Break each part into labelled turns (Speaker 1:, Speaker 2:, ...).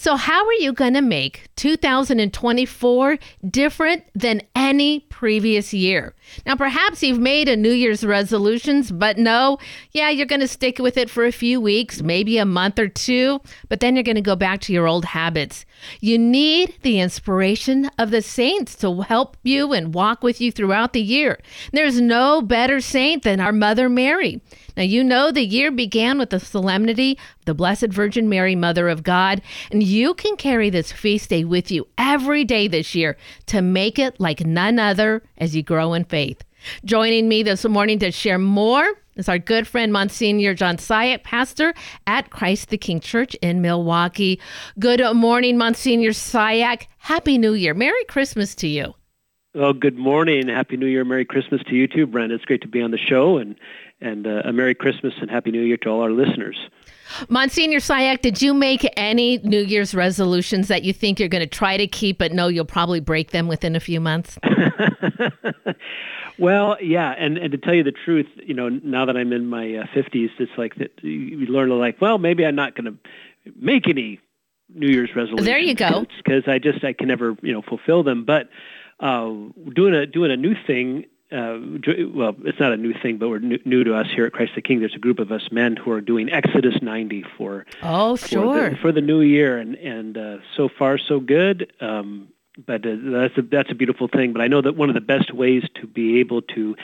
Speaker 1: So, how are you going to make 2024 different than any previous year? Now, perhaps you've made a New Year's resolutions, but no, yeah, you're going to stick with it for a few weeks, maybe a month or two, but then you're going to go back to your old habits. You need the inspiration of the saints to help you and walk with you throughout the year. There's no better saint than our Mother Mary. Now, you know the year began with the solemnity of the Blessed Virgin Mary, Mother of God, and you can carry this feast day with you every day this year to make it like none other as you grow in faith. Joining me this morning to share more is our good friend Monsignor John Cihak, pastor at Christ the King Church in Milwaukie. Good morning, Monsignor Cihak. Happy New Year. Merry Christmas to you.
Speaker 2: Well, good morning. Happy New Year. Merry Christmas to you too, Brent. It's great to be on the show and and uh, a Merry Christmas and Happy New Year to all our listeners.
Speaker 1: Monsignor Cihak, did you make any New Year's resolutions that you think you're going to try to keep, but no, you'll probably break them within a few months?
Speaker 2: well, yeah, and and to tell you the truth, you know, now that I'm in my uh, 50s, it's like that you learn to like, well, maybe I'm not going to make any New Year's resolutions.
Speaker 1: There you go.
Speaker 2: Because I just I can never you know fulfill them, but uh, doing a doing a new thing uh, well, it's not a new thing, but we're new, new, to us here at Christ the King. There's a group of us men who are doing Exodus 90 for
Speaker 1: oh sure
Speaker 2: for the, for the new year, and and uh, so far so good. Um, but uh, that's a that's a beautiful thing. But I know that one of the best ways to be able to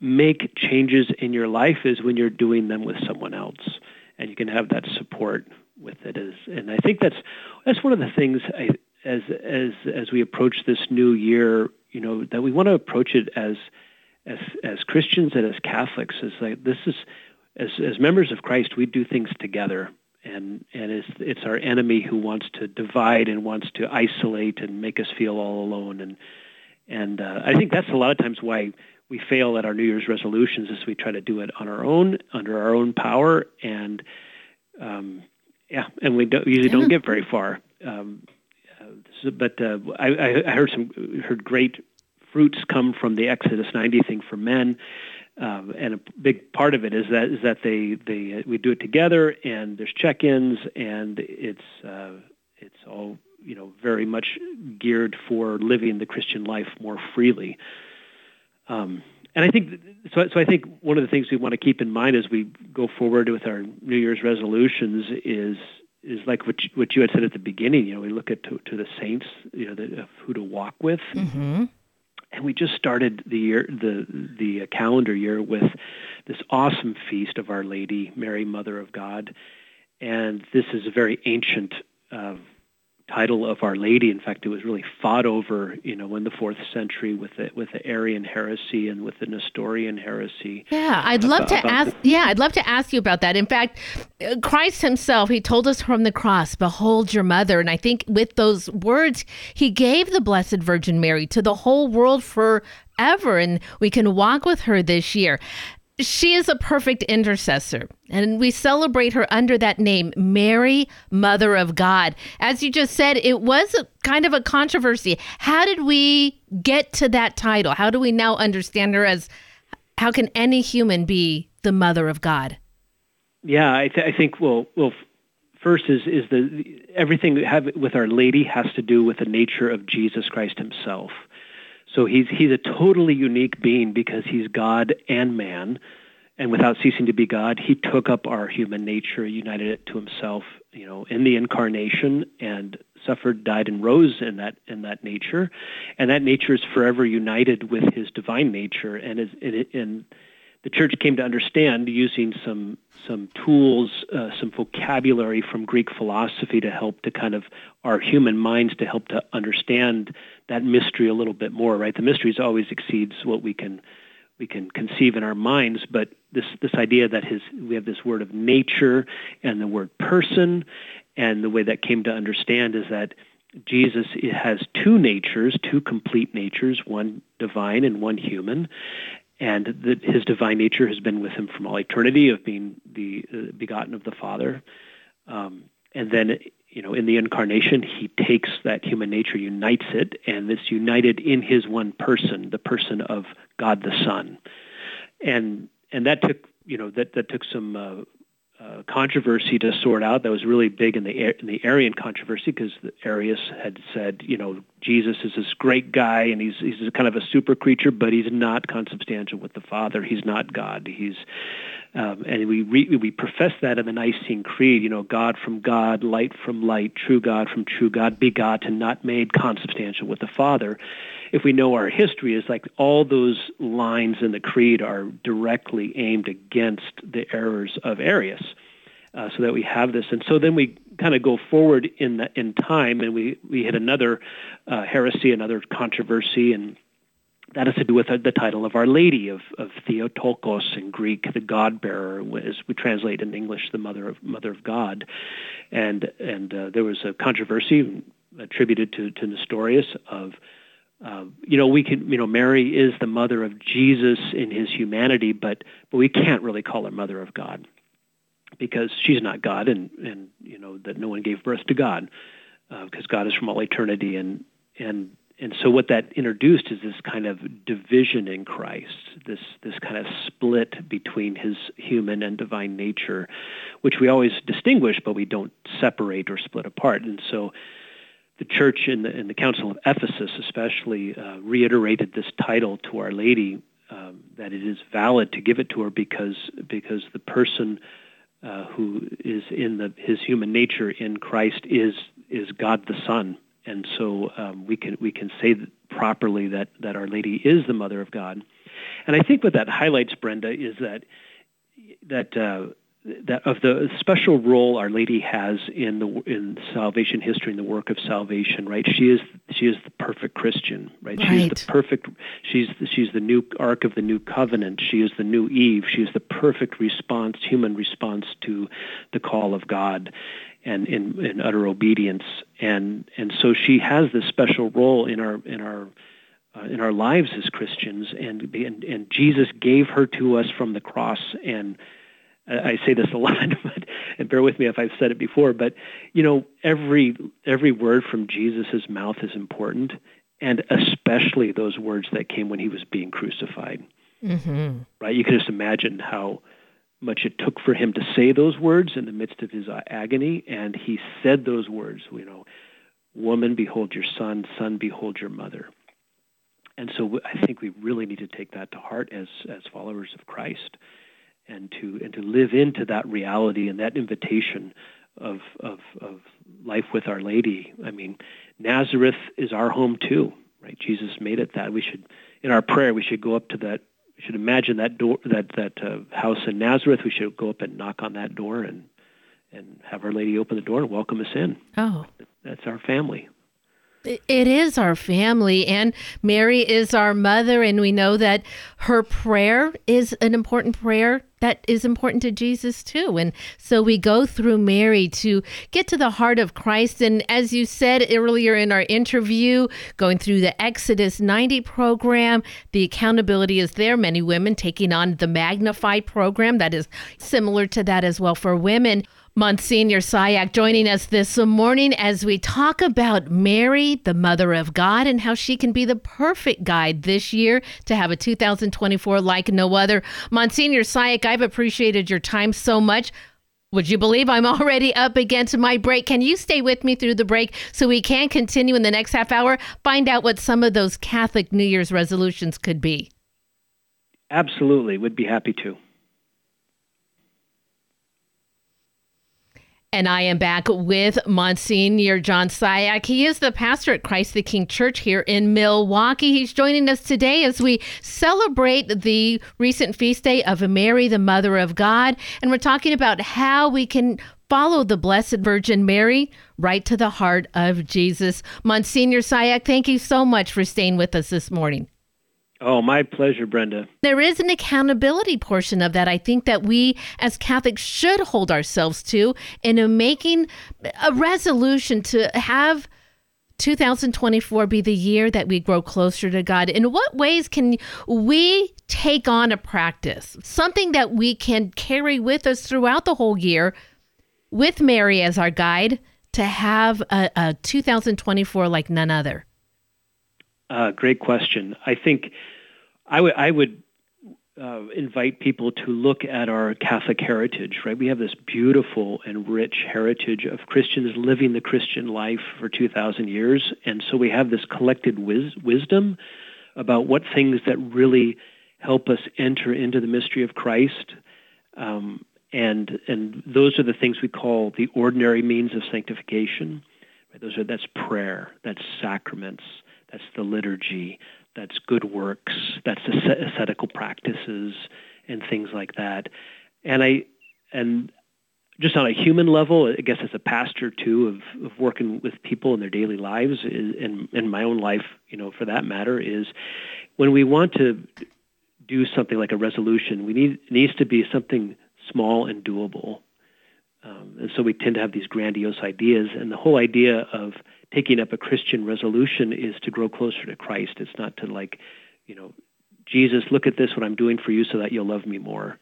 Speaker 2: make changes in your life is when you're doing them with someone else, and you can have that support with it. As and I think that's that's one of the things I, as as as we approach this new year you know that we want to approach it as as as Christians and as Catholics as like this is as as members of Christ we do things together. And and it's it's our enemy who wants to divide and wants to isolate and make us feel all alone. And and uh, I think that's a lot of times why we fail at our New Year's resolutions is we try to do it on our own under our own power. And um, yeah and we don't, usually don't get very far. Um, so, but uh, I, I heard some heard great fruits come from the Exodus 90 thing for men. Um, and a big part of it is that is that they they uh, we do it together and there's check-ins and it's uh, it's all you know very much geared for living the Christian life more freely. Um, and I think so. So I think one of the things we want to keep in mind as we go forward with our New Year's resolutions is is like what you, what you had said at the beginning. You know, we look at to, to the saints, you know, the, who to walk with.
Speaker 1: Mm-hmm.
Speaker 2: And we just started the year, the the calendar year with this awesome feast of Our Lady, Mary, Mother of God, and this is a very ancient uh, title of Our Lady. In fact, it was really fought over, you know, in the fourth century with the with the Arian heresy and with the Nestorian heresy.
Speaker 1: Yeah, I'd love about, to ask. The, yeah, I'd love to ask you about that. In fact, uh, Christ Himself, He told us from the cross, "Behold your mother," and I think with those words, He gave the Blessed Virgin Mary to the whole world forever, and we can walk with her this year she is a perfect intercessor, and we celebrate her under that name, Mary, Mother of God. As you just said, it was a, kind of a controversy. How did we get to that title? How do we now understand her as how can any human be the Mother of God?
Speaker 2: Yeah, I, th- I think well, well, first is is the everything have with Our Lady has to do with the nature of Jesus Christ Himself. So he's he's a totally unique being because he's God and man, and without ceasing to be God, he took up our human nature, united it to himself, you know, in the incarnation, and suffered, died, and rose in that in that nature, and that nature is forever united with his divine nature, and is and the church came to understand using some some tools, uh, some vocabulary from Greek philosophy to help to kind of our human minds to help to understand that mystery a little bit more. Right, the mysteries always exceeds what we can we can conceive in our minds, but this this idea that his we have this word of nature and the word person, and the way that came to understand is that Jesus has two natures, two complete natures, one divine and one human, and that his divine nature has been with him from all eternity of being the uh, begotten of the Father. Um, and then, you know, in the incarnation, he takes that human nature, unites it, and it's united in his one person, the person of God the Son. And and that took, you know, that that took some uh, uh, controversy to sort out that was really big in the in the Arian controversy because Arius had said, you know, Jesus is this great guy and he's he's kind of a super creature, but he's not consubstantial with the Father. He's not God. He's um, and we re, we profess that in the Nicene Creed. You know, God from God, light from light, true God from true God, begotten, not made, consubstantial with the Father if we know our history, is like all those lines in the creed are directly aimed against the errors of Arius. Uh, so that we have this, and so then we kind of go forward in the, in time, and we we hit another uh, heresy, another controversy, and that has to do with the title of Our Lady of, of Theotokos in Greek, the God bearer, as we translate in English, the Mother of Mother of God, and and uh, there was a controversy attributed to to Nestorius of uh, you know, we can, you know, Mary is the mother of Jesus in his humanity, but but we can't really call her mother of God because she's not God, and and you know that no one gave birth to God because uh, God is from all eternity, and and and so what that introduced is this kind of division in Christ, this this kind of split between his human and divine nature, which we always distinguish, but we don't separate or split apart, and so the church in the, in the Council of Ephesus, especially, uh, reiterated this title to Our Lady um, that it is valid to give it to her because because the person uh, who is in the his human nature in Christ is is God the Son, and so um, we can we can say properly that that Our Lady is the Mother of God, and I think what that highlights, Brenda, is that that uh, that of the special role Our Lady has in the in salvation history in the work of salvation, right? She is she is the perfect Christian, right? right? She's the perfect. She's she's the new ark of the new covenant. She is the new Eve. She is the perfect response, human response to the call of God, and in, in utter obedience. And and so she has this special role in our in our uh, in our lives as Christians, and, and and Jesus gave her to us from the cross and I say this a lot, but and bear with me if I've said it before, but you know, every every word from Jesus' mouth is important, and especially those words that came when he was being crucified. Mm-hmm. Right? You can just imagine how much it took for him to say those words in the midst of his uh, agony, and he said those words. You know, woman, behold your son; son, behold your mother. And so I think we really need to take that to heart as as followers of Christ and to and to live into that reality and that invitation of of of life with Our Lady. I mean, Nazareth is our home too, right? Jesus made it that. We should in our prayer we should go up to that. We should imagine that door, that that uh, house in Nazareth. We should go up and knock on that door and and have Our Lady open the door and welcome us in.
Speaker 1: Oh,
Speaker 2: that's our family.
Speaker 1: It is our family, and Mary is our mother, and we know that her prayer is an important prayer that is important to Jesus too. And so we go through Mary to get to the heart of Christ. And as you said earlier in our interview, going through the Exodus 90 program, the accountability is there. Many women taking on the Magnify program that is similar to that as well for women. Monsignor Cihak joining us this morning as we talk about Mary, the Mother of God, and how she can be the perfect guide this year to have a 2024 like no other. Monsignor Cihak, I've appreciated your time so much. Would you believe I'm already up against my break? Can you stay with me through the break so we can continue in the next half hour? Find out what some of those Catholic New Year's resolutions could be.
Speaker 2: Absolutely, would be happy to.
Speaker 1: And I am back with Monsignor John Cihak. He is the pastor at Christ the King Church here in Milwaukie. He's joining us today as we celebrate the recent feast day of Mary, the Mother of God. And we're talking about how we can follow the Blessed Virgin Mary right to the heart of Jesus. Monsignor Cihak, thank you so much for staying with us this morning.
Speaker 2: Oh, my pleasure, Brenda.
Speaker 1: There is an accountability portion of that I think that we as Catholics should hold ourselves to in making a resolution to have 2024 be the year that we grow closer to God. In what ways can we take on a practice, something that we can carry with us throughout the whole year with Mary as our guide to have a, a 2024 like none other?
Speaker 2: Uh, great question. I think I would I would uh, invite people to look at our Catholic heritage, right? We have this beautiful and rich heritage of Christians living the Christian life for 2,000 years. And so we have this collected wis- wisdom about what things that really help us enter into the mystery of Christ. Um, and, and those are the things we call the ordinary means of sanctification. Right? Those are, that's prayer, that's sacraments, that's the liturgy, that's good works, that's the ascetical practices, and things like that. And I and just on a human level, I guess as a pastor too, of, of working with people in their daily lives, and in my own life, you know, for that matter, is when we want to do something like a resolution, we need needs to be something small and doable. Um, and so we tend to have these grandiose ideas, and the whole idea of taking up a Christian resolution is to grow closer to Christ. It's not to like, you know, Jesus, look at this, what I'm doing for you so that you'll love me more.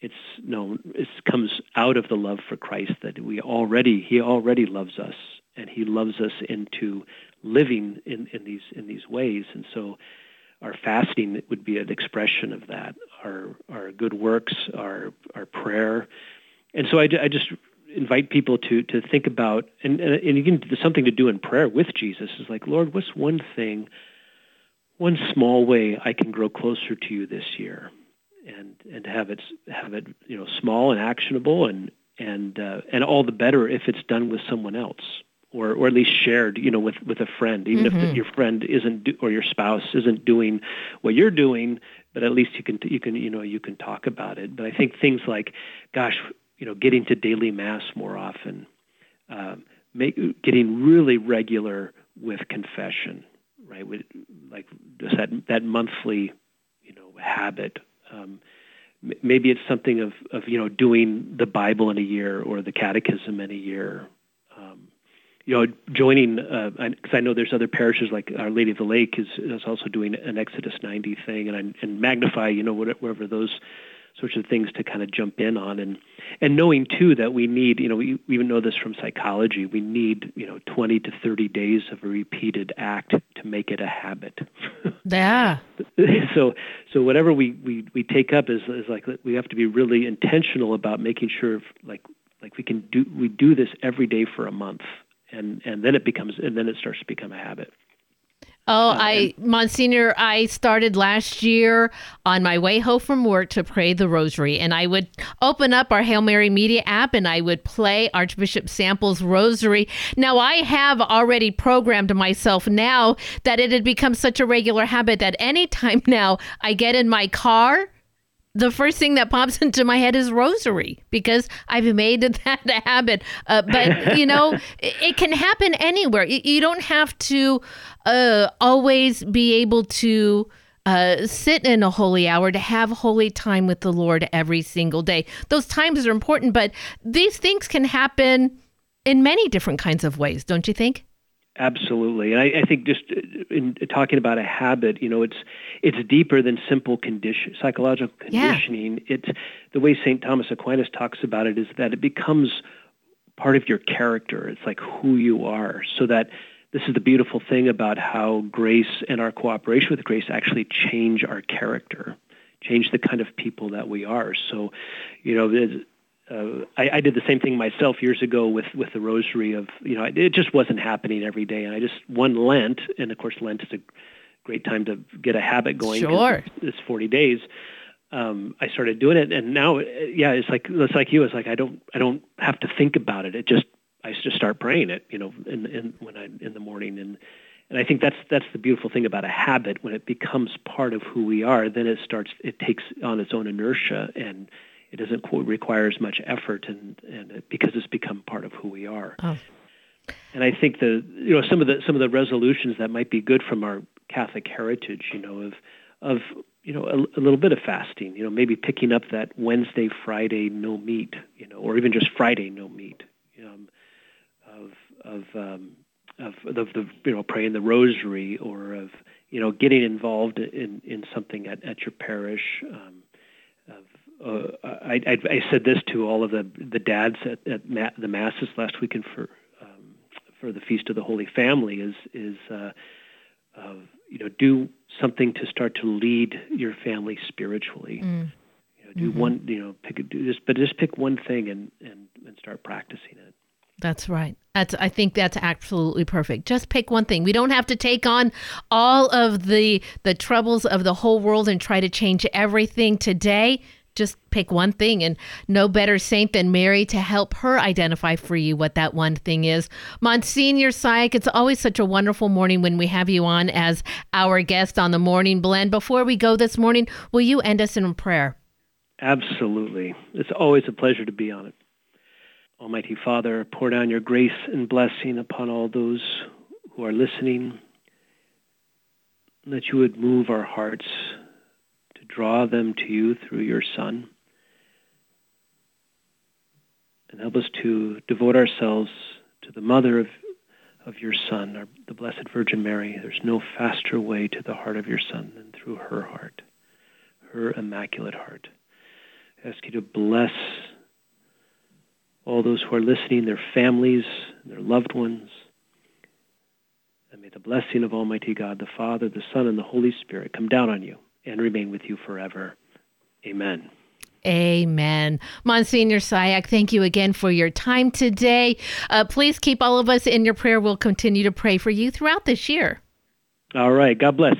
Speaker 2: It's no, it comes out of the love for Christ that we already, he already loves us and he loves us into living in, in these, in these ways. And so our fasting would be an expression of that, our, our good works, our, our prayer. And so I, I just invite people to to think about and and, and again something to do in prayer with Jesus is like Lord what's one thing one small way I can grow closer to you this year and and have it have it you know small and actionable and and uh, and all the better if it's done with someone else or or at least shared you know with with a friend even mm-hmm. if your friend isn't do, or your spouse isn't doing what you're doing but at least you can you can you know you can talk about it but i think things like gosh you know, getting to daily mass more often, um, make, getting really regular with confession, right? With, like just that that monthly, you know, habit. Um, maybe it's something of of you know doing the Bible in a year or the Catechism in a year. Um, you know, joining because uh, I know there's other parishes like Our Lady of the Lake is, is also doing an Exodus 90 thing, and and Magnify, you know, whatever those sorts of things to kind of jump in on. And and knowing too that we need you know we, we even know this from psychology we need you know 20 to 30 days of a repeated act to make it a habit.
Speaker 1: Yeah.
Speaker 2: So so whatever we, we we take up is is like we have to be really intentional about making sure like like we can do we do this every day for a month. And and then it becomes and then it starts to become a habit
Speaker 1: Oh, uh, I, Monsignor, I started last year on my way home from work to pray the rosary. And I would open up our Hail Mary Media app and I would play Archbishop Sample's rosary. Now, I have already programmed myself now that it had become such a regular habit that anytime now I get in my car, the first thing that pops into my head is rosary because I've made that a habit. Uh, but you know, it, it, can happen anywhere. You, you don't have to uh, always be able to. Uh, sit in a holy hour to have holy time with the Lord every single day. Those times are important, but these things can happen in many different kinds of ways, don't you think?
Speaker 2: Absolutely, and I, I, think just uh, in talking about a habit, you know, it's it's deeper than simple condition, psychological conditioning. Yeah. It's the way Saint Thomas Aquinas talks about it is that it becomes part of your character. It's like who you are, so that this is the beautiful thing about how grace and our cooperation with grace actually change our character, change the kind of people that we are. So, you know, uh, I, I did the same thing myself years ago with with the rosary of you know it just wasn't happening every day. And I just one Lent and of course Lent is a great time to get a habit going.
Speaker 1: Sure,
Speaker 2: it's 40 days. Um, I started doing it and now yeah it's like it's like you it's like I don't I don't have to think about it. It just I just start praying it you know in, in when I in the morning. And and I think that's that's the beautiful thing about a habit. When it becomes part of who we are then it starts it takes on its own inertia and it doesn't require as much effort and and it, because it's become part of who we are. Oh. And I think the you know some of the some of the resolutions that might be good from our Catholic heritage, you know, of of you know a, a little bit of fasting, you know, maybe picking up that Wednesday, Friday no meat, you know, or even just Friday no meat, um, of of um, of, of the you know praying the rosary or of you know getting involved in in something at at your parish. Um, uh, I, I, I, said this to all of the the dads at, at ma- the masses last weekend for um, for the feast of the Holy Family is is uh, of you know do something to start to lead your family spiritually. Mm. You know, do mm-hmm. one you know pick do this, but just pick one thing and and and start practicing it.
Speaker 1: That's right. That's I think that's absolutely perfect. Just pick one thing. We don't have to take on all of the the troubles of the whole world and try to change everything today. Just pick one thing and no better saint than Mary to help her identify for you what that one thing is. Monsignor Cihak, it's always such a wonderful morning when we have you on as our guest on the morning blend. Before we go this morning, will you end us in prayer?
Speaker 2: Absolutely. It's always a pleasure to be on it. Almighty Father, pour down your grace and blessing upon all those who are listening, that you would move our hearts draw them to you through your Son, and help us to devote ourselves to the Mother of, of your Son, our, the Blessed Virgin Mary. There's no faster way to the heart of your Son than through her heart, her immaculate heart. I ask you to bless all those who are listening, their families, their loved ones. And may the blessing of Almighty God, the Father, the Son, and the Holy Spirit come down on you and remain with you forever. Amen.
Speaker 1: Amen. Monsignor Cihak, thank you again for your time today. Uh, please keep all of us in your prayer. We'll continue to pray for you throughout this year.
Speaker 2: All right. God bless.